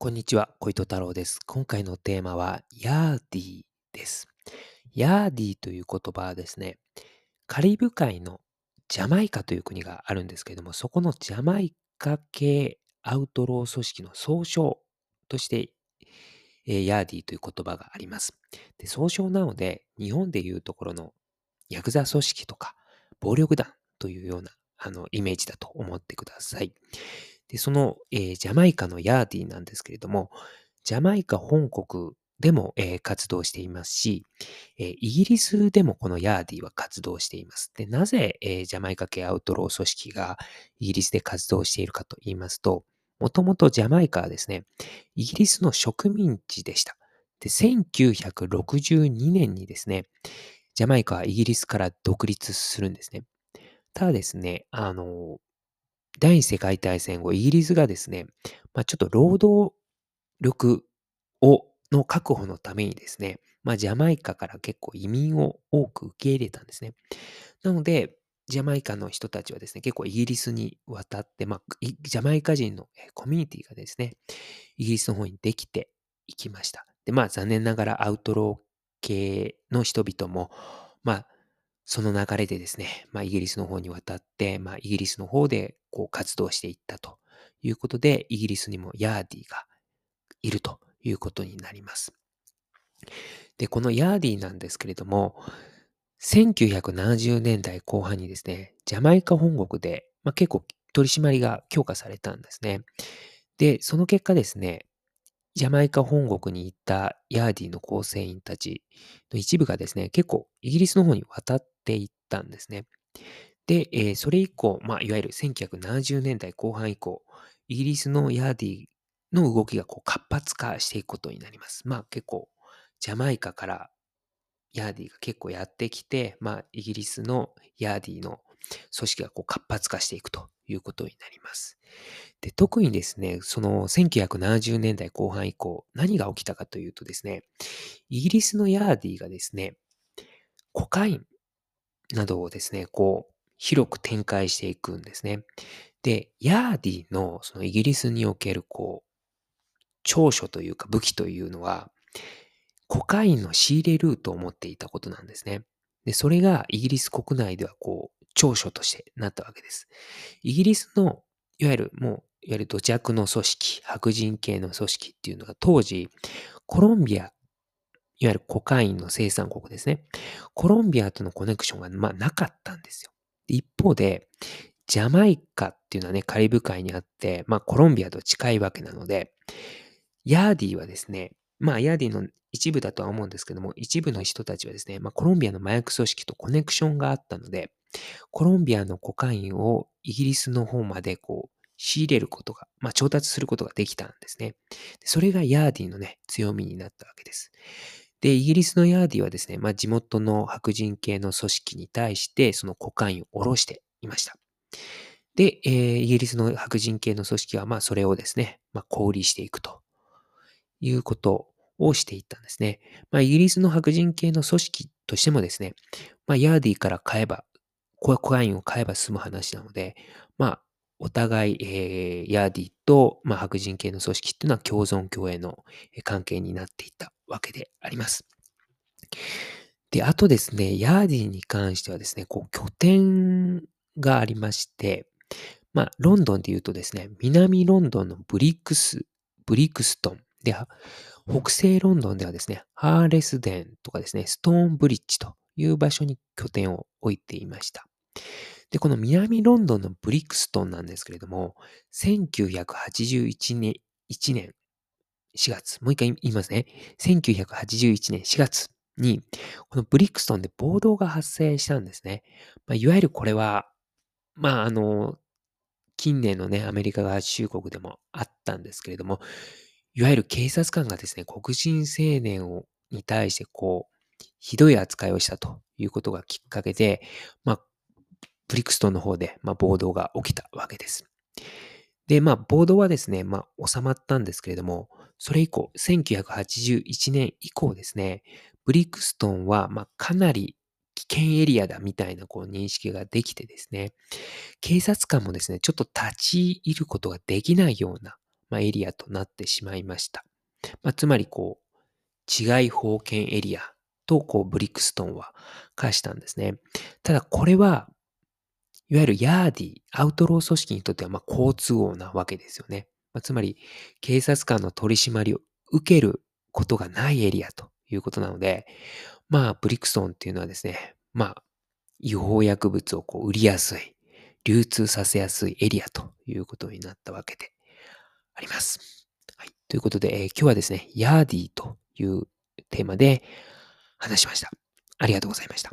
こんにちは、小糸太郎です。今回のテーマは、ヤーディーです。ヤーディーという言葉はですね、カリブ海のジャマイカという国があるんですけれども、そこのジャマイカ系アウトロー組織の総称として、えー、ヤーディーという言葉があります。で総称なので、日本でいうところのヤクザ組織とか暴力団というようなあのイメージだと思ってください。で、その、えー、ジャマイカのヤーディなんですけれども、ジャマイカ本国でも、えー、活動していますし、えー、イギリスでもこのヤーディは活動しています。で、なぜ、えー、ジャマイカ系アウトロー組織がイギリスで活動しているかと言いますと、もともとジャマイカはですね、イギリスの植民地でした。で、1962年にですね、ジャマイカはイギリスから独立するんですね。ただですね、あの、第二次世界大戦後、イギリスがですね、まあ、ちょっと労働力を、の確保のためにですね、まあ、ジャマイカから結構移民を多く受け入れたんですね。なので、ジャマイカの人たちはですね、結構イギリスに渡って、まあ、ジャマイカ人のコミュニティがですね、イギリスの方にできていきました。で、まあ、残念ながらアウトロー系の人々も、まあ、その流れでですね、まあ、イギリスの方に渡って、まあ、イギリスの方でこう活動していったということで、イギリスにもヤーディがいるということになります。で、このヤーディなんですけれども、1970年代後半にですね、ジャマイカ本国で、まあ、結構取り締まりが強化されたんですね。で、その結果ですね、ジャマイカ本国に行ったヤーディの構成員たちの一部がですね、結構イギリスの方に渡っていったんですね。で、えー、それ以降、まあ、いわゆる1970年代後半以降、イギリスのヤーディの動きがこう活発化していくことになります。まあ結構、ジャマイカからヤーディが結構やってきて、まあイギリスのヤーディの組織がこう活発化していくということになります。で、特にですね、その1970年代後半以降、何が起きたかというとですね、イギリスのヤーディがですね、コカインなどをですね、こう、広く展開していくんですね。で、ヤーディのそのイギリスにおけるこう、長所というか武器というのは、コカインの仕入れルートを持っていたことなんですね。で、それがイギリス国内ではこう、長所としてなったわけです。イギリスの、いわゆるもう、いわゆる土着の組織、白人系の組織っていうのが当時、コロンビア、いわゆるコカインの生産国ですね。コロンビアとのコネクションが、まあ、なかったんですよ。一方で、ジャマイカっていうのはね、カリブ海にあって、まあ、コロンビアと近いわけなので、ヤーディはですね、まあ、ヤーディの一部だとは思うんですけども、一部の人たちはですね、まあ、コロンビアの麻薬組織とコネクションがあったので、コロンビアのコカインをイギリスの方までこう、仕入れることが、まあ、調達することができたんですね。それがヤーディのね、強みになったわけです。で、イギリスのヤーディはですね、まあ、地元の白人系の組織に対して、そのコカインを下ろしていました。で、えー、イギリスの白人系の組織は、まあ、それをですね、まあ、小売りしていくということをしていったんですね。まあ、イギリスの白人系の組織としてもですね、まあ、ヤーディから買えば、コカインを買えば済む話なので、まあ、お互い、えー、ヤーディと、まあ、白人系の組織っていうのは共存共栄の関係になっていたわけであります。で、あとですね、ヤーディに関してはですね、こう、拠点がありまして、まあ、ロンドンで言うとですね、南ロンドンのブリックス、ブリクストンで、北西ロンドンではですね、ハーレスデンとかですね、ストーンブリッジという場所に拠点を置いていました。で、この南ロンドンのブリクストンなんですけれども、1981年、1年4月、もう一回言いますね。1981年4月に、このブリクストンで暴動が発生したんですね。まあ、いわゆるこれは、まあ、あの、近年のね、アメリカ合衆国でもあったんですけれども、いわゆる警察官がですね、黒人青年をに対してこう、ひどい扱いをしたということがきっかけで、まあ、ブリクストンの方で、まあ、暴動が起きたわけです。で、まあ、暴動はですね、まあ、収まったんですけれども、それ以降、1981年以降ですね、ブリクストンは、まあ、かなり危険エリアだみたいなこう認識ができてですね、警察官もですね、ちょっと立ち入ることができないようなまあ、エリアとなってしまいました。まあ、つまりこう、違い封建エリアとこうブリクストンは化したんですね。ただこれは、いわゆるヤーディ、アウトロー組織にとってはま好都合なわけですよね。まあ、つまり、警察官の取り締まりを受けることがないエリアということなので、まあ、ブリクストンっていうのはですね、まあ、違法薬物をこう売りやすい、流通させやすいエリアということになったわけであります。はい。ということで、えー、今日はですね、ヤーディというテーマで話しました。ありがとうございました。